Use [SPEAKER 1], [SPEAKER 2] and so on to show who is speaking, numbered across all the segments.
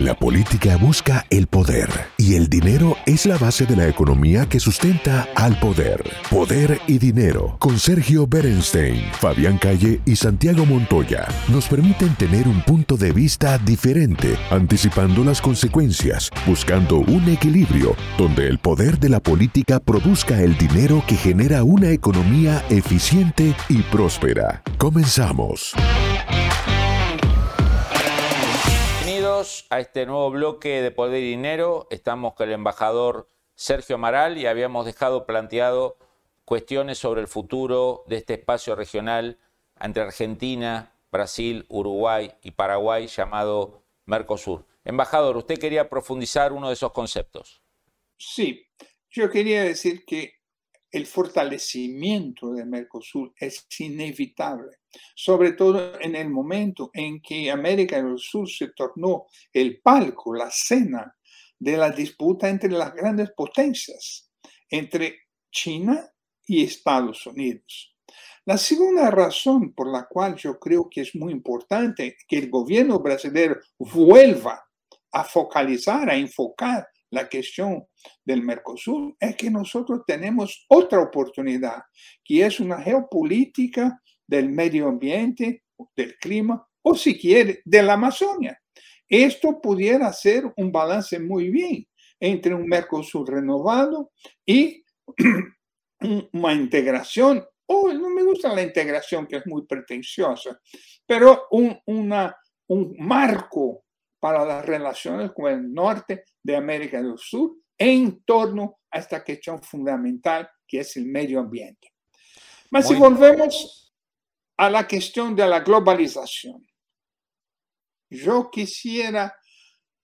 [SPEAKER 1] La política busca el poder y el dinero es la base de la economía que sustenta al poder. Poder y dinero con Sergio Berenstein, Fabián Calle y Santiago Montoya nos permiten tener un punto de vista diferente, anticipando las consecuencias, buscando un equilibrio donde el poder de la política produzca el dinero que genera una economía eficiente y próspera. Comenzamos.
[SPEAKER 2] A este nuevo bloque de Poder y Dinero. Estamos con el embajador Sergio Amaral y habíamos dejado planteado cuestiones sobre el futuro de este espacio regional entre Argentina, Brasil, Uruguay y Paraguay llamado Mercosur. Embajador, usted quería profundizar uno de esos conceptos.
[SPEAKER 3] Sí, yo quería decir que el fortalecimiento de Mercosur es inevitable, sobre todo en el momento en que América del Sur se tornó el palco, la cena de la disputa entre las grandes potencias, entre China y Estados Unidos. La segunda razón por la cual yo creo que es muy importante que el gobierno brasileño vuelva a focalizar, a enfocar la cuestión del Mercosur es que nosotros tenemos otra oportunidad, que es una geopolítica del medio ambiente, del clima, o si quiere, de la Amazonia. Esto pudiera ser un balance muy bien entre un Mercosur renovado y una integración, o no me gusta la integración que es muy pretenciosa, pero un, una, un marco para las relaciones con el norte de América del Sur en torno a esta cuestión fundamental que es el medio ambiente. Mas si volvemos a la cuestión de la globalización, yo quisiera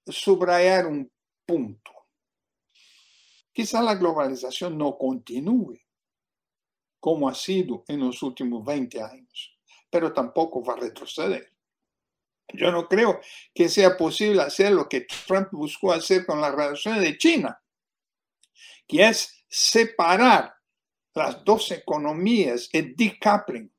[SPEAKER 3] subrayar un punto. Quizá la globalización no continúe como ha sido en los últimos 20 años, pero tampoco va a retroceder. Yo no creo que sea posible hacer lo que Trump buscó hacer con las relaciones de China, que es separar las dos economías, el decoupling,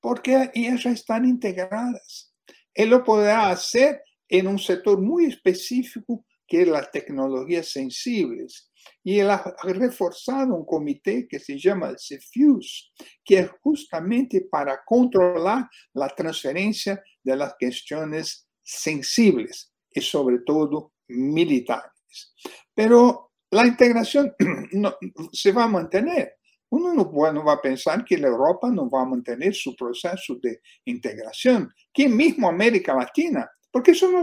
[SPEAKER 3] porque ellas ya están integradas. Él lo podrá hacer en un sector muy específico que es las tecnologías sensibles. Y él ha reforzado un comité que se llama CFUSE, que es justamente para controlar la transferencia de las cuestiones sensibles y sobre todo militares. Pero la integración no, se va a mantener. Uno no, no, va a pensar que la Europa no va a mantener su proceso de integración, que mismo América Latina, porque son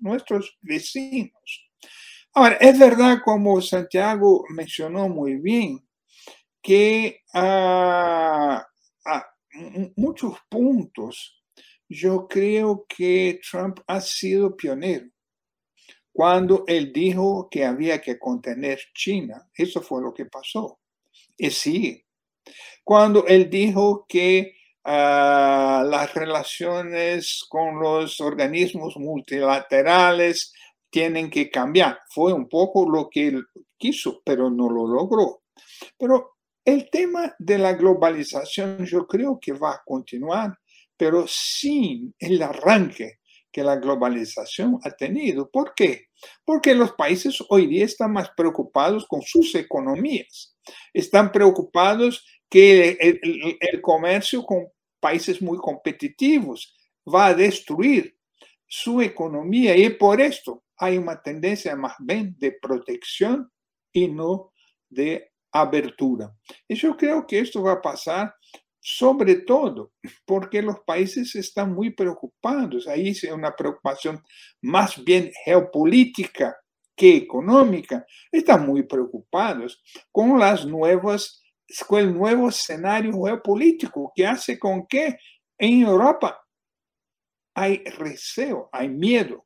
[SPEAKER 3] nuestros vecinos. Ahora, es verdad, como Santiago mencionó muy bien, que a muchos puntos yo creo que Trump ha sido pionero. Cuando él dijo que había que contener China, eso fue lo que pasó. Y sí, cuando él dijo que ah, las relaciones con los organismos multilaterales tienen que cambiar, fue un poco lo que él quiso, pero no lo logró. Pero el tema de la globalización yo creo que va a continuar pero sin el arranque que la globalización ha tenido. ¿Por qué? Porque los países hoy día están más preocupados con sus economías, están preocupados que el, comercio con países muy competitivos va a destruir su economía y por esto hay una tendencia más bien de protección y no de abertura. Y yo creo que esto va a pasar sobre todo porque los países están muy preocupados. Ahí es una preocupación más bien geopolítica que económica. Están muy preocupados con las nuevas, con el nuevo escenario geopolítico que hace con que en Europa hay receo, hay miedo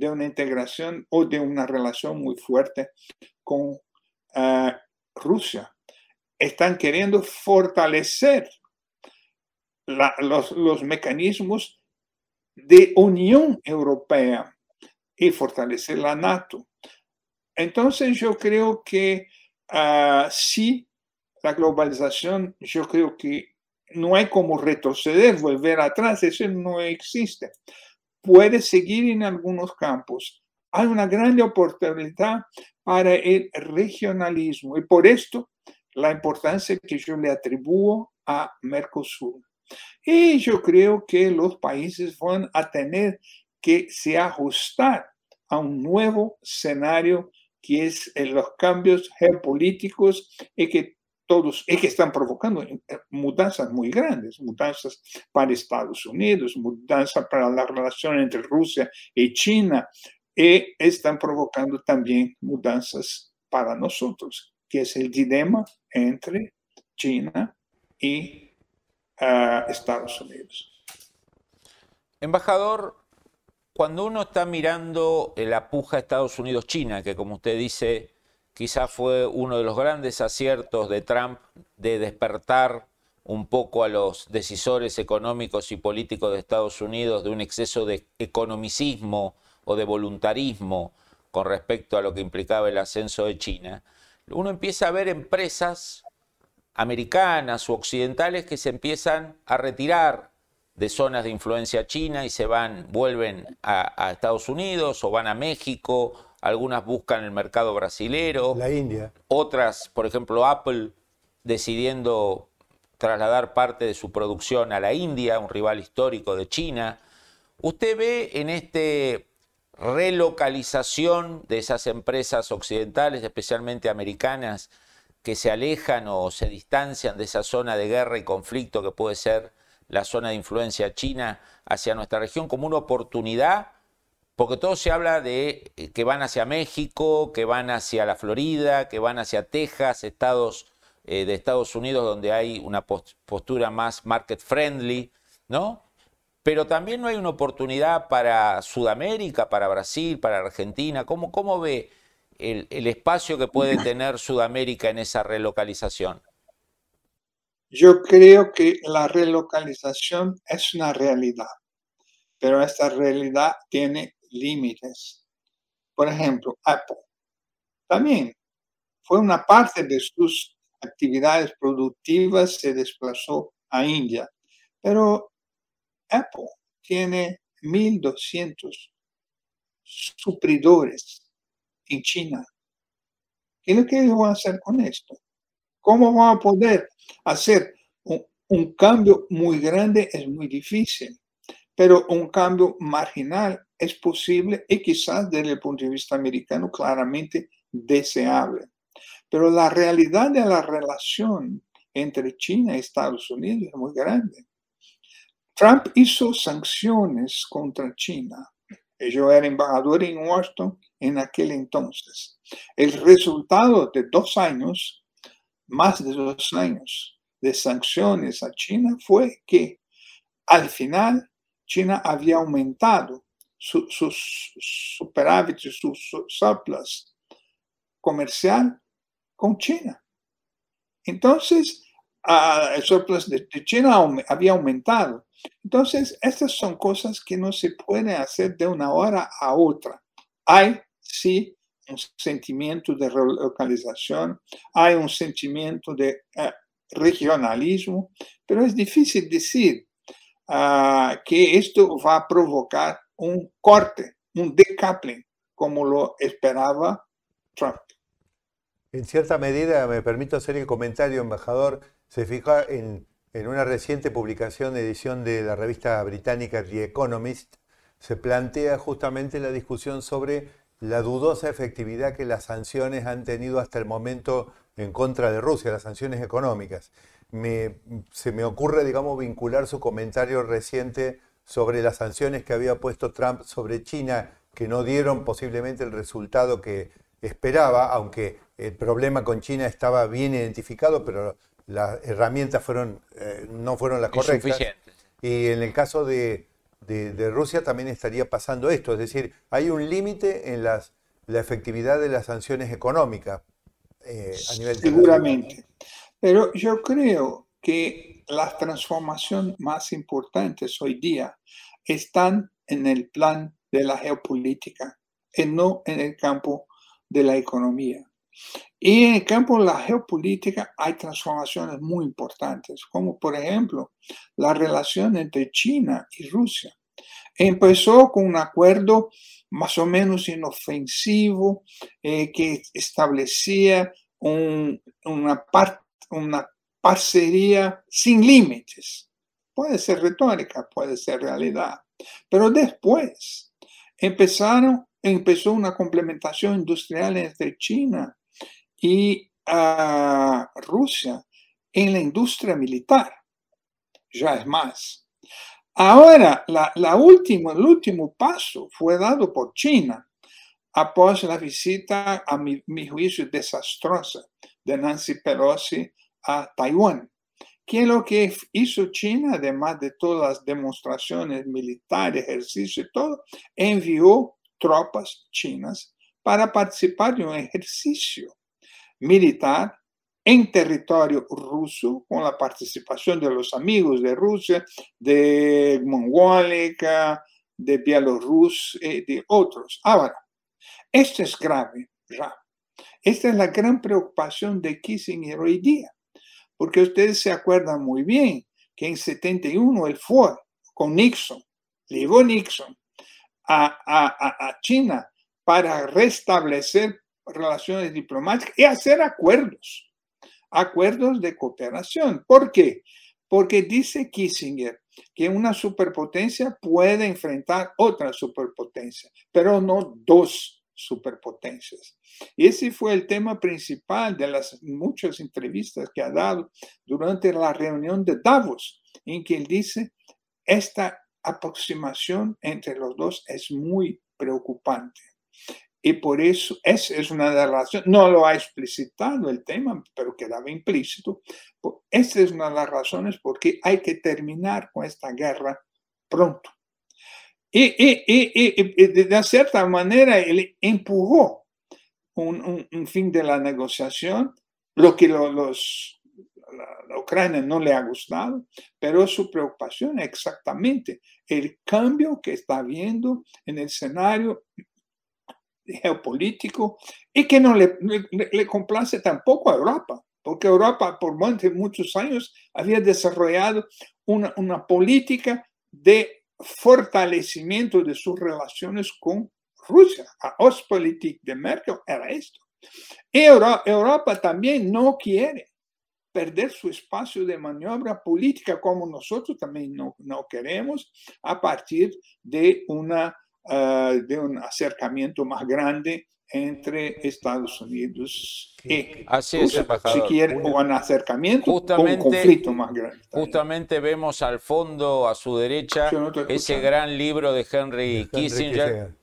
[SPEAKER 3] de una integración o de una relación muy fuerte con uh, Rusia. Están queriendo fortalecer los, mecanismos de Unión Europea y fortalecer la NATO. Entonces yo creo que uh, sí, la globalización, yo creo que no hay como retroceder, volver atrás, eso no existe. Puede seguir en algunos campos. Hay una gran oportunidad para el regionalismo y por esto la importancia que yo le atribuyo a Mercosur. Y yo creo que los países van a tener que se ajustar a un nuevo escenario que es en los cambios geopolíticos y que todos y que están provocando eh, mudanzas muy grandes, mudanzas para Estados Unidos, mudanzas para la relación entre Rusia y China, y están provocando también mudanzas para nosotros, que es el dilema entre China y uh, Estados Unidos.
[SPEAKER 2] Embajador, cuando uno está mirando la puja Estados Unidos-China, que como usted dice, quizás fue uno de los grandes aciertos de Trump de despertar un poco a los decisores económicos y políticos de Estados Unidos de un exceso de economicismo o de voluntarismo con respecto a lo que implicaba el ascenso de China, uno empieza a ver empresas americanas o occidentales que se empiezan a retirar de zonas de influencia china y se van, vuelven a, Estados Unidos o van a México, algunas buscan el mercado brasilero.
[SPEAKER 4] La India.
[SPEAKER 2] Otras, por ejemplo, Apple decidiendo trasladar parte de su producción a la India, un rival histórico de China. ¿Usted ve en esta relocalización de esas empresas occidentales, especialmente americanas, que se alejan o se distancian de esa zona de guerra y conflicto que puede ser la zona de influencia china hacia nuestra región como una oportunidad, porque todo se habla de eh, que van hacia México, que van hacia la Florida, que van hacia Texas, estados eh, de Estados Unidos donde hay una postura más market friendly, ¿no? Pero también no hay una oportunidad para Sudamérica, para Brasil, para Argentina. ¿Cómo, cómo ve el, el espacio que puede tener Sudamérica en esa relocalización?
[SPEAKER 3] Yo creo que la relocalización es una realidad, pero esta realidad tiene límites. Por ejemplo, Apple también fue una parte de sus actividades productivas, se desplazó a India, pero Apple tiene 1.200 supridores en China. ¿Qué es lo que ellos van a hacer con esto? ¿Cómo van a poder hacer un, cambio muy grande? Es muy difícil, pero un cambio marginal es posible y quizás desde el punto de vista americano claramente deseable. Pero la realidad de la relación entre China y Estados Unidos es muy grande. Trump hizo sanciones contra China. Yo era embajador en Washington en aquel entonces. El resultado de dos años más de dos años de sanciones a China fue que al final China había aumentado sus superávites, sus surplus comercial con China. Entonces, el surplus de, China había aumentado. Entonces, estas son cosas que no se pueden hacer de una hora a otra. Hay, sí, un sentimiento de relocalización, hay un sentimiento de eh, regionalismo, pero es difícil decir ah, que esto va a provocar un corte, un decoupling, como lo esperaba Trump.
[SPEAKER 4] En cierta medida, me permito hacer el comentario, embajador, se fija en, en una reciente publicación edición de la revista británica The Economist, se plantea justamente la discusión sobre la dudosa efectividad que las sanciones han tenido hasta el momento en contra de Rusia, las sanciones económicas. Se me ocurre, digamos, vincular su comentario reciente sobre las sanciones que había puesto Trump sobre China, que no dieron posiblemente el resultado que esperaba, aunque el problema con China estaba bien identificado, pero las herramientas fueron, eh, no fueron las correctas. Y en el caso de, de, Rusia también estaría pasando esto. Es decir, hay un límite en las, la efectividad de las sanciones económicas
[SPEAKER 3] eh, a nivel Seguramente. Pero yo creo que las transformaciones más importantes hoy día están en el plan de la geopolítica y no en el campo de la economía. Y en el campo de la geopolítica hay transformaciones muy importantes, como por ejemplo la relación entre China y Rusia. empezó con un acuerdo más o menos inofensivo eh, que establecía una, una parcería sin límites. Puede ser retórica, puede ser realidad. Pero después empezaron, empezó una complementación industrial entre China y ah, Rusia en la industria militar. Ya es más. Ahora, la, el último paso fue dado por China após la visita, a mi, mi juicio, desastrosa de Nancy Pelosi a Taiwán. Que lo que hizo China, además de todas las demostraciones militares, ejercicio y todo, envió tropas chinas para participar de un ejercicio militar en territorio ruso con la participación de los amigos de Rusia, de Mongólica, de Bielorrusia y de otros. Ahora, esto es grave ya. Esta es la gran preocupación de Kissinger hoy día, porque ustedes se acuerdan muy bien que en 71 él fue con Nixon, llevó Nixon a, a, a China para restablecer relaciones diplomáticas y hacer acuerdos, acuerdos de cooperación. ¿Por qué? Porque dice Kissinger que una superpotencia puede enfrentar otra superpotencia, pero no dos superpotencias. Ese fue el tema principal de las muchas entrevistas que ha dado durante la reunión de Davos, en que él dice, esta aproximación entre los dos es muy preocupante. Y por eso, esa es una de las razones, no lo ha explicitado el tema, pero quedaba implícito. Esta es una de las razones por qué hay que terminar con esta guerra pronto. Y, de cierta manera él empujó un, fin de la negociación, lo que los, la, Ucrania no le ha gustado, pero su preocupación es exactamente el cambio que está habiendo en el escenario geopolítico y que no le, le, complace tampoco a Europa, porque Europa por muchos años había desarrollado una, una política de fortalecimiento de sus relaciones con Rusia. La Ostpolitik de Merkel era esto. Europa, también no quiere perder su espacio de maniobra política como nosotros también no, no queremos a partir de, una, eh, de un acercamiento más grande entre Estados Unidos y
[SPEAKER 2] Así es,
[SPEAKER 3] si quiere un acercamiento un conflicto más grande.
[SPEAKER 2] Justamente vemos al fondo, a su derecha, ese gran libro de Henry, Kissinger.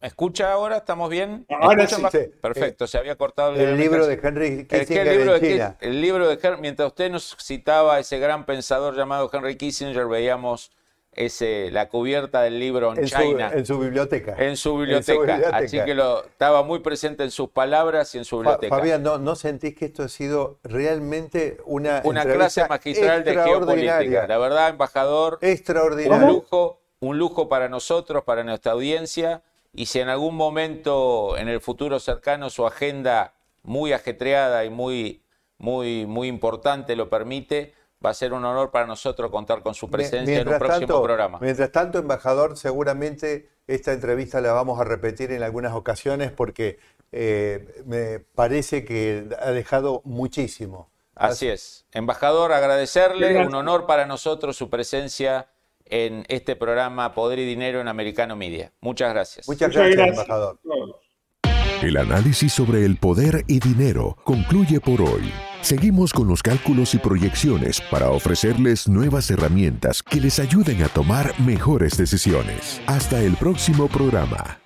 [SPEAKER 2] ¿Me escucha ahora? ¿Estamos bien?
[SPEAKER 3] Ahora sí,
[SPEAKER 2] Perfecto, se había cortado
[SPEAKER 4] el, libro de Henry Kissinger. El, libro, de,
[SPEAKER 2] el libro de Henry, mientras usted nos citaba ese gran pensador llamado Henry Kissinger, veíamos es la cubierta del libro en, China.
[SPEAKER 4] Su, en su biblioteca.
[SPEAKER 2] En su biblioteca. Así que lo, estaba muy presente en sus palabras y en su biblioteca.
[SPEAKER 4] Fabián, ¿no, ¿no sentís que esto ha sido realmente una
[SPEAKER 2] Una clase magistral de geopolítica. La verdad, embajador.
[SPEAKER 4] Extraordinario.
[SPEAKER 2] Un lujo, un lujo para nosotros, para nuestra audiencia. Y si en algún momento en el futuro cercano su agenda muy ajetreada y muy, muy, muy importante lo permite, va a ser un honor para nosotros contar con su presencia en un próximo programa.
[SPEAKER 4] Mientras tanto, embajador, seguramente esta entrevista la vamos a repetir en algunas ocasiones porque eh, me parece que ha dejado muchísimo.
[SPEAKER 2] Así es. Embajador, agradecerle, un honor para nosotros su presencia en este programa Poder y Dinero en Americano Media. Muchas gracias.
[SPEAKER 4] Muchas, gracias, embajador.
[SPEAKER 1] El análisis sobre el poder y dinero concluye por hoy. Seguimos con los cálculos y proyecciones para ofrecerles nuevas herramientas que les ayuden a tomar mejores decisiones. Hasta el próximo programa.